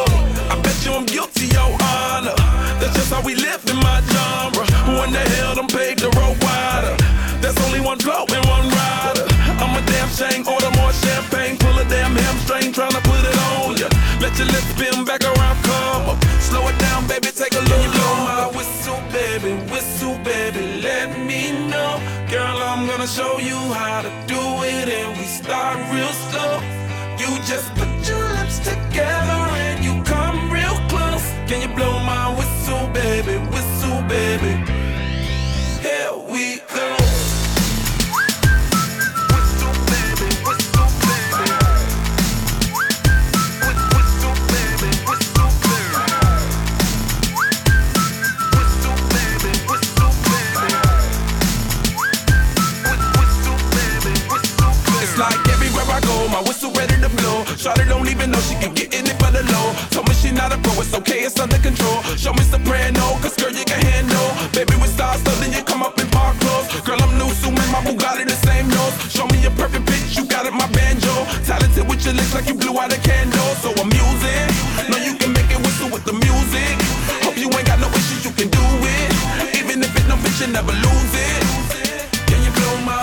I bet you I'm guilty, your honor. That's just how we live in my genre. Who in the hell done paved the road wider? There's only one flow and one rider. I'm a damn shame, order more champagne, pull a damn hamstring, tryna put it on ya. Let your lips spin back around, come up. Slow it down, baby, take a look. You blow my whistle, baby, whistle, baby, let me know. Girl, I'm gonna show you how to start real slow. You just put your lips together and you come real close. Can you blow my whistle, baby, whistle, baby? Here we go. Shawty don't even know she can get in it for the low. Told me she not a pro, it's okay, it's under control. Show me soprano, cause girl, you can handle. Baby, with stars, so then you come up in park clothes. Girl, I'm new, so my Bugatti the same nose. Show me a perfect pitch, you got it, my banjo. Talented with your lips like you blew out a candle. So I'm using, know you can make it whistle with the music. Hope you ain't got no issues, you can do it. Even if it no bitch, you never lose it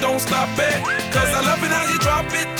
don't stop it. Cause I love it how you drop it